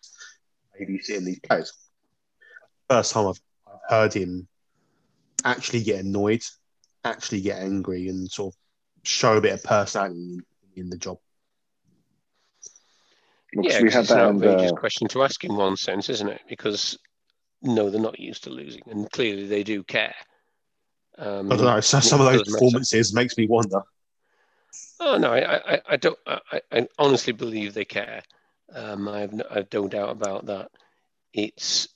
babysitting these players. First time I've I've heard him actually get annoyed, actually get angry, and sort of show a bit of personality in the job. Well, 'cause yeah, we 'cause had it's an And, outrageous uh, question to ask in one sense, isn't it? Because no, they're not used to losing, and clearly they do care. Um, I don't know. So some of those doesn't matter. performances makes me wonder. Oh no, I, I, I don't. I, I honestly believe they care. Um, I have no, I have no doubt about that. It's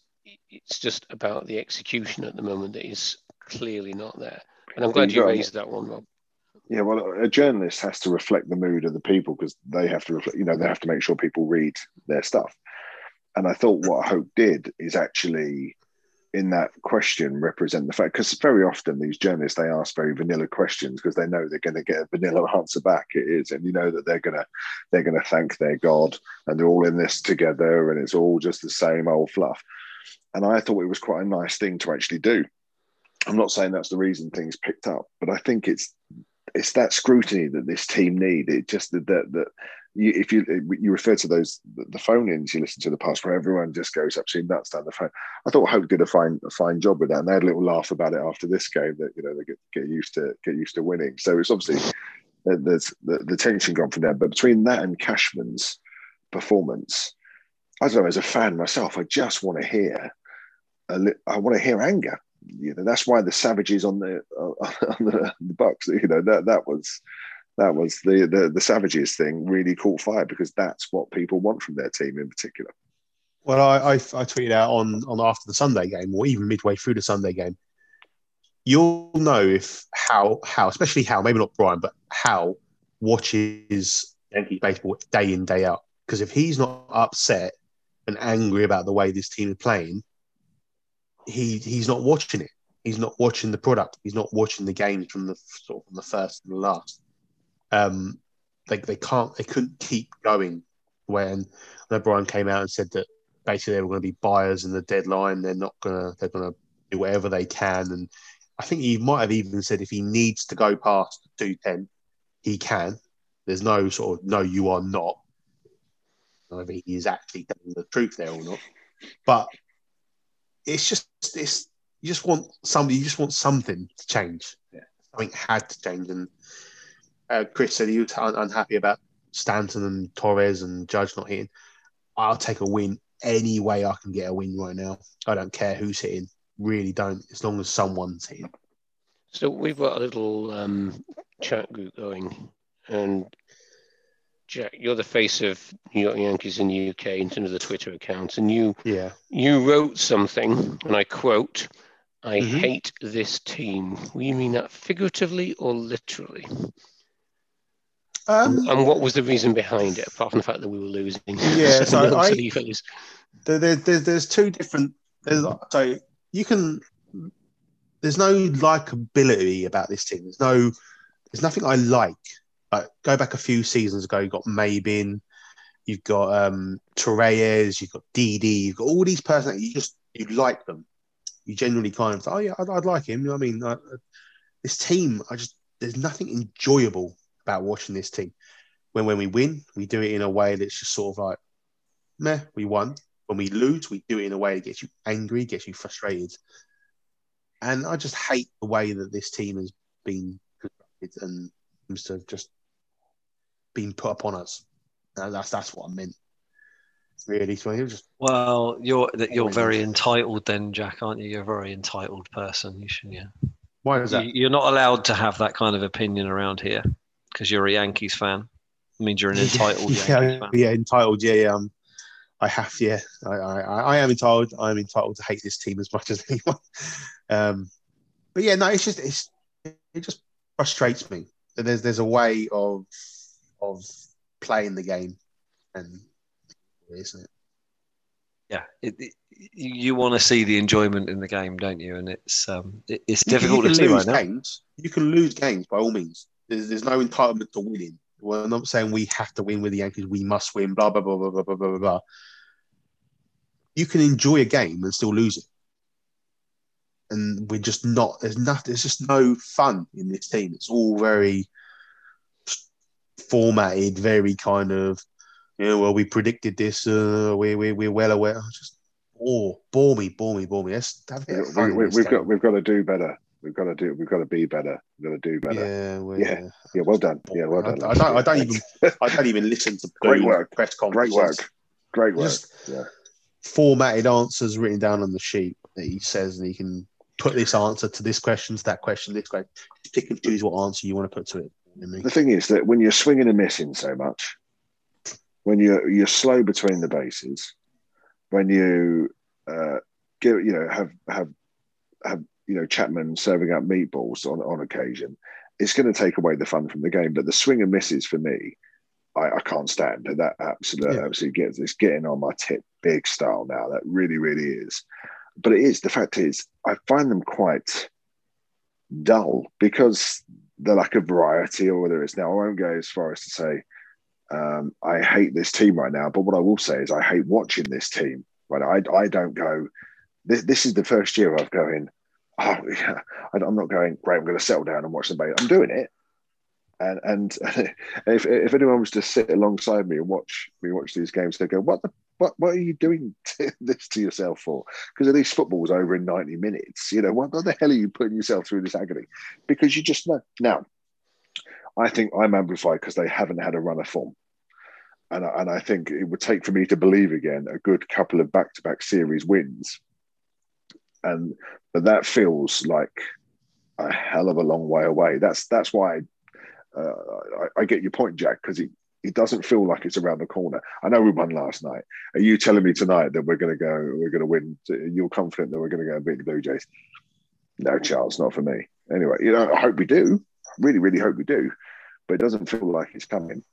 it's just about the execution at the moment that is clearly not there. And I'm glad you Right. raised that one, Rob. Yeah, well, a journalist has to reflect the mood of the people because they have to reflect, you know, they have to make sure people read their stuff. And I thought what Hoch did is actually, in that question, represent the fact because very often these journalists they ask very vanilla questions because they know they're going to get a vanilla answer back. It is, and you know that they're gonna they're gonna thank their God and they're all in this together and it's all just the same old fluff. And I thought it was quite a nice thing to actually do. I'm not saying that's the reason things picked up, but I think it's it's that scrutiny that this team need. It just that, that you, if you you refer to those the phone ins you listen to the past where everyone just goes absolutely nuts down the phone. I thought Hoch did a fine a fine job with that, and they had a little laugh about it after this game that you know they get, get used to get used to winning. So it's obviously there's the, the tension gone from there. But between that and Cashman's performance, I don't know. As a fan myself, I just want to hear a li- I want to hear anger you know that's why the savages on the uh, on the, the bucks you know that that was that was the, the the savages thing really caught fire because that's what people want from their team in particular Well, I, I, I tweeted out on, on after the Sunday game, or even midway through the Sunday game. You'll know if how how especially how maybe not Brian, but how watches Yankee baseball day in day out. Because if he's not upset and angry about the way this team is playing, he he's not watching it. He's not watching the product. He's not watching the games from the sort of from the first to the last. Um, they they can't they couldn't keep going when I know Brian came out and said that basically they were going to be buyers in the deadline. They're not gonna they're gonna do whatever they can. And I think he might have even said if he needs to go past two ten, he can. There's no sort of no, you are not. I don't know if he is actually telling the truth there or not. But it's just it's you just want somebody you just want something to change. Yeah. Something had to change. And uh, Chris said he was un- unhappy about Stanton and Torres and Judge not hitting. I'll take a win any way I can get a win right now. I don't care who's hitting. Really don't. As long as someone's hitting. So we've got a little um, chat group going, and Jack, you're the face of New York Yankees in the UK in terms of the Twitter accounts, and you Yeah. you wrote something, and I quote, "I Mhm. hate this team." Will you mean that figuratively or literally? Um, And what was the reason behind it, apart from the fact that we were losing? Yeah, so I- silly there, there, there's, there's two different. There's, so you can. There's no likability about this team. There's no. There's nothing I like. Like go back a few seasons ago, you've got Maybin, you've got um, Torres, you've got Didi, you've got all these personalities. You just you like them. You generally kind of oh yeah, I'd, I'd like him. You know what I mean? I, this team, I just there's nothing enjoyable about watching this team. When when we win, we do it in a way that's just sort of like, meh, we won. When we lose, we do it in a way that gets you angry, gets you frustrated. And I just hate the way that this team has been constructed and seems to have just been put upon us. And that's that's what I meant. Really, so just Well, you're that you're very entitled then, Jack, aren't you? You're a very entitled person. You should, yeah. why is that? You're not allowed to have that kind of opinion around here because you're a Yankees fan. It means you're an entitled yeah, Yankees fan. yeah, entitled. Yeah, yeah. Um, I have. Yeah, I, I, I am entitled. I am entitled to hate this team as much as anyone. Um, but yeah, no, it's just it's it just frustrates me that there's there's a way of of playing the game, and isn't it? Yeah, it, it, you, want to see the enjoyment in the game, don't you? And it's um, it, it's You can- difficult you to can see lose right now. games. You can lose games by all means. There's, there's no entitlement to winning. Well, I'm not saying we have to win with the Yankees. We must win. Blah blah blah blah blah blah blah blah. blah. You can enjoy a game and still lose it, and we're just not. There's nothing. There's just no fun in this team. It's all very formatted, very kind of. You know, well, we predicted this. Uh, we we we're well aware. Just bore, bore me, bore me, bore me. Let's have a bit of fun. We, in this have got we've got to do better. We've got to do. We've got to be better. We've got to do better. Yeah, we're, Yeah. Yeah, well done. Yeah, well done. I, I don't. I don't even. I don't even listen to Great work. Press Great work. Great work. Just Yeah. formatted answers written down on the sheet that he says, and he can put this answer to this question, to that question, this question. Pick and choose what answer you want to put to it. You know what I mean? The thing is that when you're swinging and missing so much, when you're you're slow between the bases, when you uh, give you know have have have you know Chapman serving up meatballs on on occasion, it's going to take away the fun from the game. But the swing and misses for me, I, I can't stand. That absolutely Yeah. absolutely gets it's getting on my tip big style now. That really really is. But it is the fact is I find them quite dull because the lack of variety or whether it's now I won't go as far as to say um, I hate this team right now, but what I will say is I hate watching this team. Right, I, I don't go. This, this is the first year I've going. Oh, yeah, I'm not going. Great, I'm going to settle down and watch the base. I'm doing it, and and if if anyone was to sit alongside me and watch me watch these games, they'd go, "What the what what are you doing this to yourself for?" Because at least football's over in 90 minutes. You know, what the hell are you putting yourself through this agony? Because you just know now. I think I'm amplified because they haven't had a run of form. And I, and I think it would take for me to believe again a good couple of back to back series wins. And but that feels like a hell of a long way away. That's that's why uh, I, I get your point, Jack, because it, it doesn't feel like it's around the corner. I know we won last night. Are you telling me tonight that we're going to go, we're going to win? You're confident that we're going to go and beat the Blue Jays? No chance, not for me. Anyway, you know, I hope we do. Really, really hope we do. But it doesn't feel like it's coming.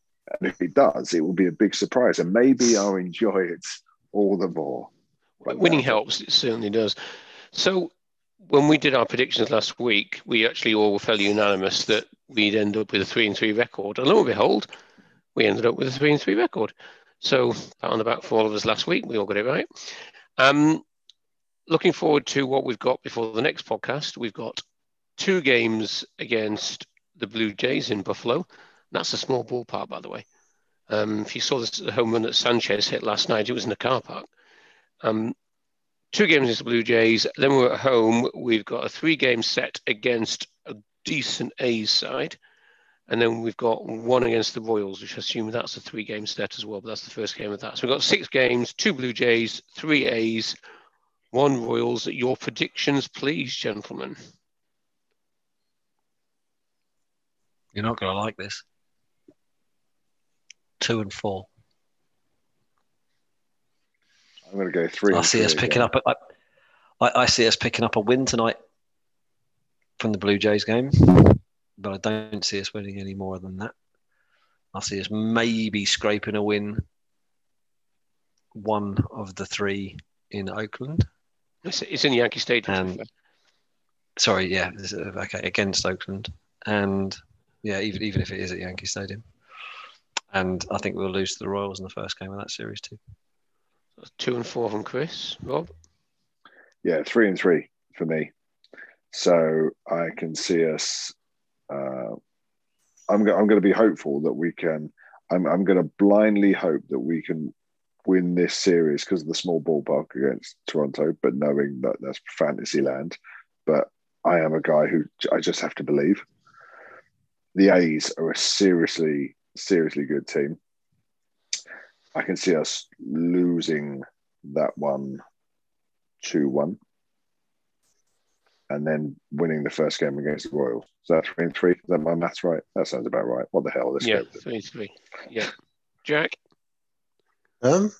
And if it does, it will be a big surprise. And maybe I'll enjoy it all the more. But Winning no. helps, it certainly does. So when we did our predictions last week, we actually all were fairly unanimous that we'd end up with a three and three record. And lo and behold, we ended up with a three and three record. So on the back for all of us last week. We all got it right. Um, looking forward to what we've got before the next podcast. We've got two games against the Blue Jays in Buffalo. That's a small ballpark, by the way. Um, if you saw this, the home run that Sanchez hit last night, it was in a car park. Um, two games against the Blue Jays. Then we're at home. We've got a three game set against a decent A's side. And then we've got one against the Royals, which I assume that's a three game set as well, but that's the first game of that. So we've got six games, two Blue Jays, three A's, one Royals. Your predictions, please, gentlemen. You're not going to like this. Two and four. I'm going to go three. I see three us picking again. up. A, I, I see us picking up a win tonight from the Blue Jays game, but I don't see us winning any more than that. I see us maybe scraping a win. One of the three in Oakland. It's, it's in Yankee Stadium. And- Sorry, yeah, this is- okay, against Oakland, and yeah, even even if it is at Yankee Stadium, And I think we'll lose to the Royals in the first game of that series too. Two and four from Chris. Rob? Yeah, three and three for me. So I can see us. Uh, I'm, go- I'm going to be hopeful that we can. I'm, I'm going to blindly hope that we can win this series because of the small ballpark against Toronto, but knowing that that's fantasy land. But I am a guy who I just have to believe. The A's are a seriously, seriously good team. I can see us losing that one 2 1 and then winning the first game against the Royals. Is that three and three? Is that my maths right? That sounds about right. What the hell? Let's yeah, go with three three. Yeah. Jack? Um,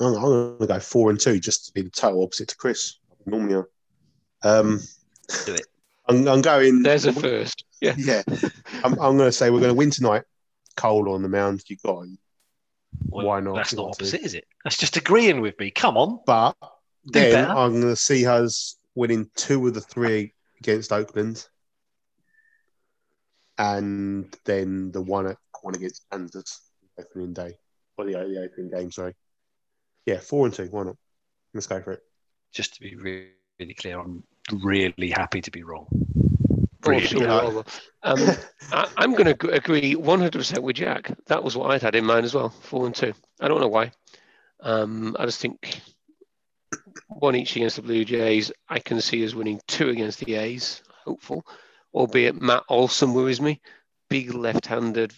I'm, I'm going to go four and two just to be the total opposite to Chris. Normally, I- um, Do it. I'm, I'm going. There's a first. Yeah. Yeah, I'm, I'm going to say we're going to win tonight. Cole on the mound. You got him. Well, Why not? That's not want to. opposite, is it? That's just agreeing with me. Come on. But Do then better. I'm going to see us winning two of the three against Oakland, and then the one at one against Kansas opening day or the, the opening game. Sorry. Yeah, four and two. Why not? Let's go for it. Just to be really clear, I'm really happy to be wrong. Really? sure, Yeah. Um, I, I'm going to agree 100% with Jack. That was what I'd had in mind as well, four and two. I don't know why. Um, I just think one each against the Blue Jays. I can see us winning two against the A's. Hopeful, albeit Matt Olson worries me. Big left-handed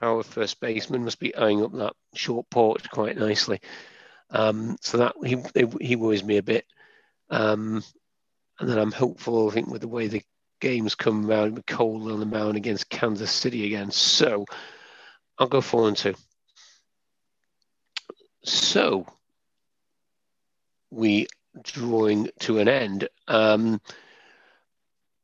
power first baseman must be eyeing up that short porch quite nicely. Um, so that he he worries me a bit. Um, and then I'm hopeful. I think with the way the games come around with Cole on the mound against Kansas City again. So I'll go four and two. So we drawing to an end. Um,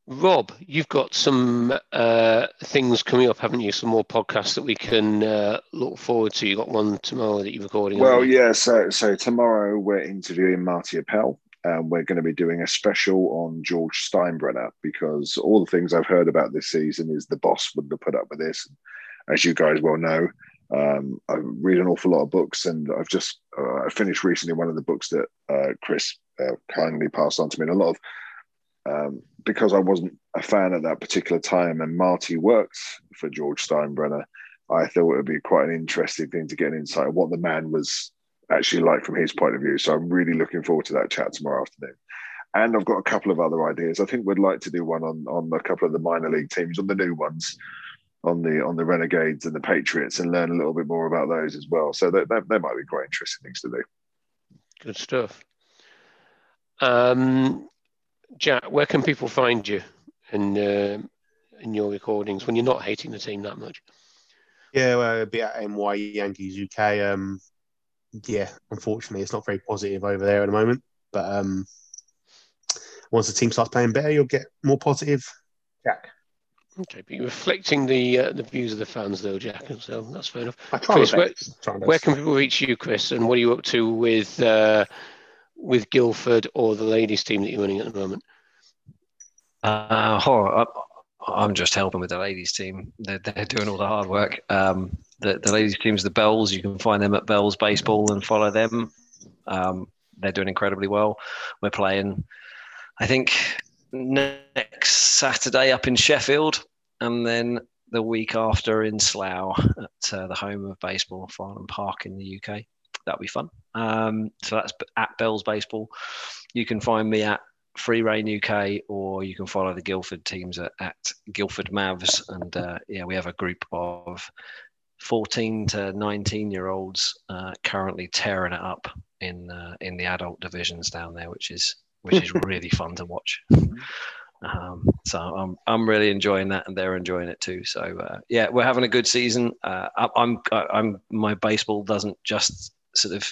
Rob, you've got some uh, things coming up, haven't you? Some more podcasts that we can uh, look forward to. You got one tomorrow that you're recording. Well, yeah. So, so tomorrow we're interviewing Marty Appel, and we're going to be doing a special on George Steinbrenner because all the things I've heard about this season is the boss wouldn't have put up with this. As you guys well know, um, I read an awful lot of books, and I've just uh, I finished recently one of the books that uh, Chris uh, kindly passed on to me. And a lot of um, because I wasn't a fan at that particular time, and Marty worked for George Steinbrenner. I thought it would be quite an interesting thing to get an insight of what the man was actually like from his point of view. So I'm really looking forward to that chat tomorrow afternoon. And I've got a couple of other ideas. I think we'd like to do one on on a couple of the minor league teams, on the new ones, on the on the Renegades and the Patriots, and learn a little bit more about those as well. So that that, that might be quite interesting things to do. Good stuff. Um, Jack, where can people find you in uh, in your recordings when you're not hating the team that much? Yeah, well, it'd be at NY Yankees UK. Um, yeah, unfortunately, it's not very positive over there at the moment. But um, once the team starts playing better, you'll get more positive. Jack, Okay, but you're reflecting the uh, the views of the fans, though, Jack. So that's fair enough. I try Chris, where- best. Try my Where can people reach you, Chris? And what are you up to with uh, with Guildford or the ladies' team that you're running at the moment? Uh, oh, I- I'm just helping with the ladies' team. They're, they're doing all the hard work. Um, the, the ladies' team's the Bells. You can find them at Bells Baseball and follow them. Um, they're doing incredibly well. We're playing, I think, next Saturday up in Sheffield, and then the week after in Slough at uh, the home of baseball, Farnham Park in the UK. That'll be fun. Um, so that's at Bells Baseball. You can find me at Free Reign UK, or you can follow the Guildford teams at, at Guildford Mavs. And uh, yeah, we have a group of 14 to 19 year olds uh, currently tearing it up in uh, in the adult divisions down there, which is which is really fun to watch. Um, so I'm I'm really enjoying that, and they're enjoying it too. So uh, yeah, we're having a good season. Uh, I- I'm I'm my baseball doesn't just sort of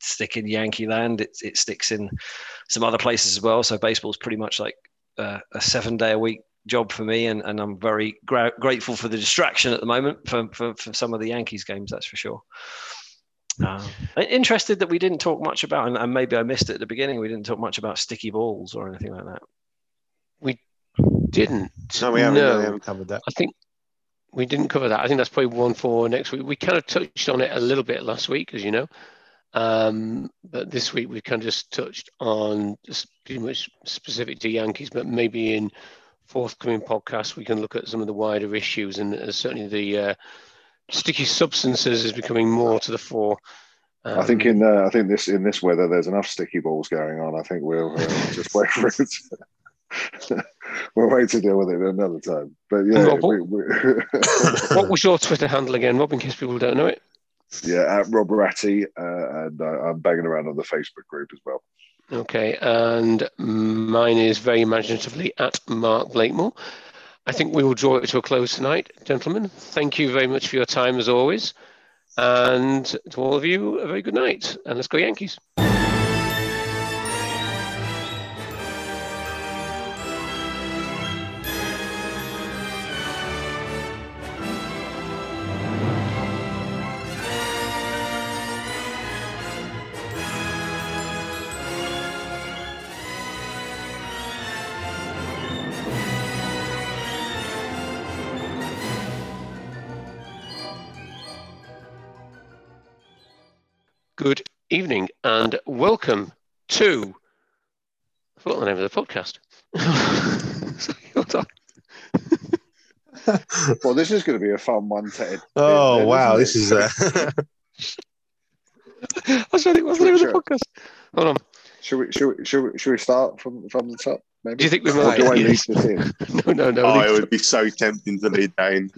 stick in Yankee land; it it sticks in some other places as well. So baseball's pretty much like uh, a seven day a week job for me, and, and I'm very gra- grateful for the distraction at the moment for, for, for some of the Yankees games. That's for sure. Um, interested that we didn't talk much about, and, and maybe I missed it at the beginning. We didn't talk much about sticky balls or anything like that. We didn't. No, we haven't. No. No, we haven't covered that. I think we didn't cover that. I think that's probably one for next week. We kind of touched on it a little bit last week, as you know. Um, but this week we kind of just touched on just pretty much specific to Yankees, but maybe in forthcoming podcast, we can look at some of the wider issues and uh, certainly the uh, sticky substances is becoming more to the fore. Um, I think in uh, I think this in this weather there's enough sticky balls going on. I think we'll uh, just wait for it. we'll wait to deal with it another time. But yeah, Rob, we, we what was your Twitter handle again, Rob? In case people don't know it. yeah, at Rob Ratti, uh, and uh, I'm banging around on the Facebook group as well. Okay, and mine is very imaginatively at Mark Blakemore. I think we will draw it to a close tonight, gentlemen. Thank you very much for your time as always. And to all of you, a very good night. And let's go Yankees. Good evening and welcome to. I forgot the name of the podcast. Sorry, hold on. Well, this is going to be a fun one, Ted. Oh Isn't wow, it? this is uh, I was trying to think, what's the name of the podcast? Hold on. Should we, should we, should we, should we start from, from the top? Maybe? Do you think we Or might? do I leave Yes. this in? No, no, no. oh, it would be so tempting to lead down.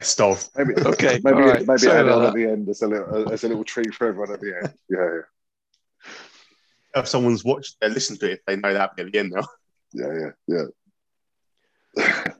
Stuff. Maybe okay. Maybe right. maybe add on at the end as a little as a little treat for everyone at the end. Yeah. yeah. If someone's watched, they listen to it. They know that at the end now. Yeah, yeah, yeah.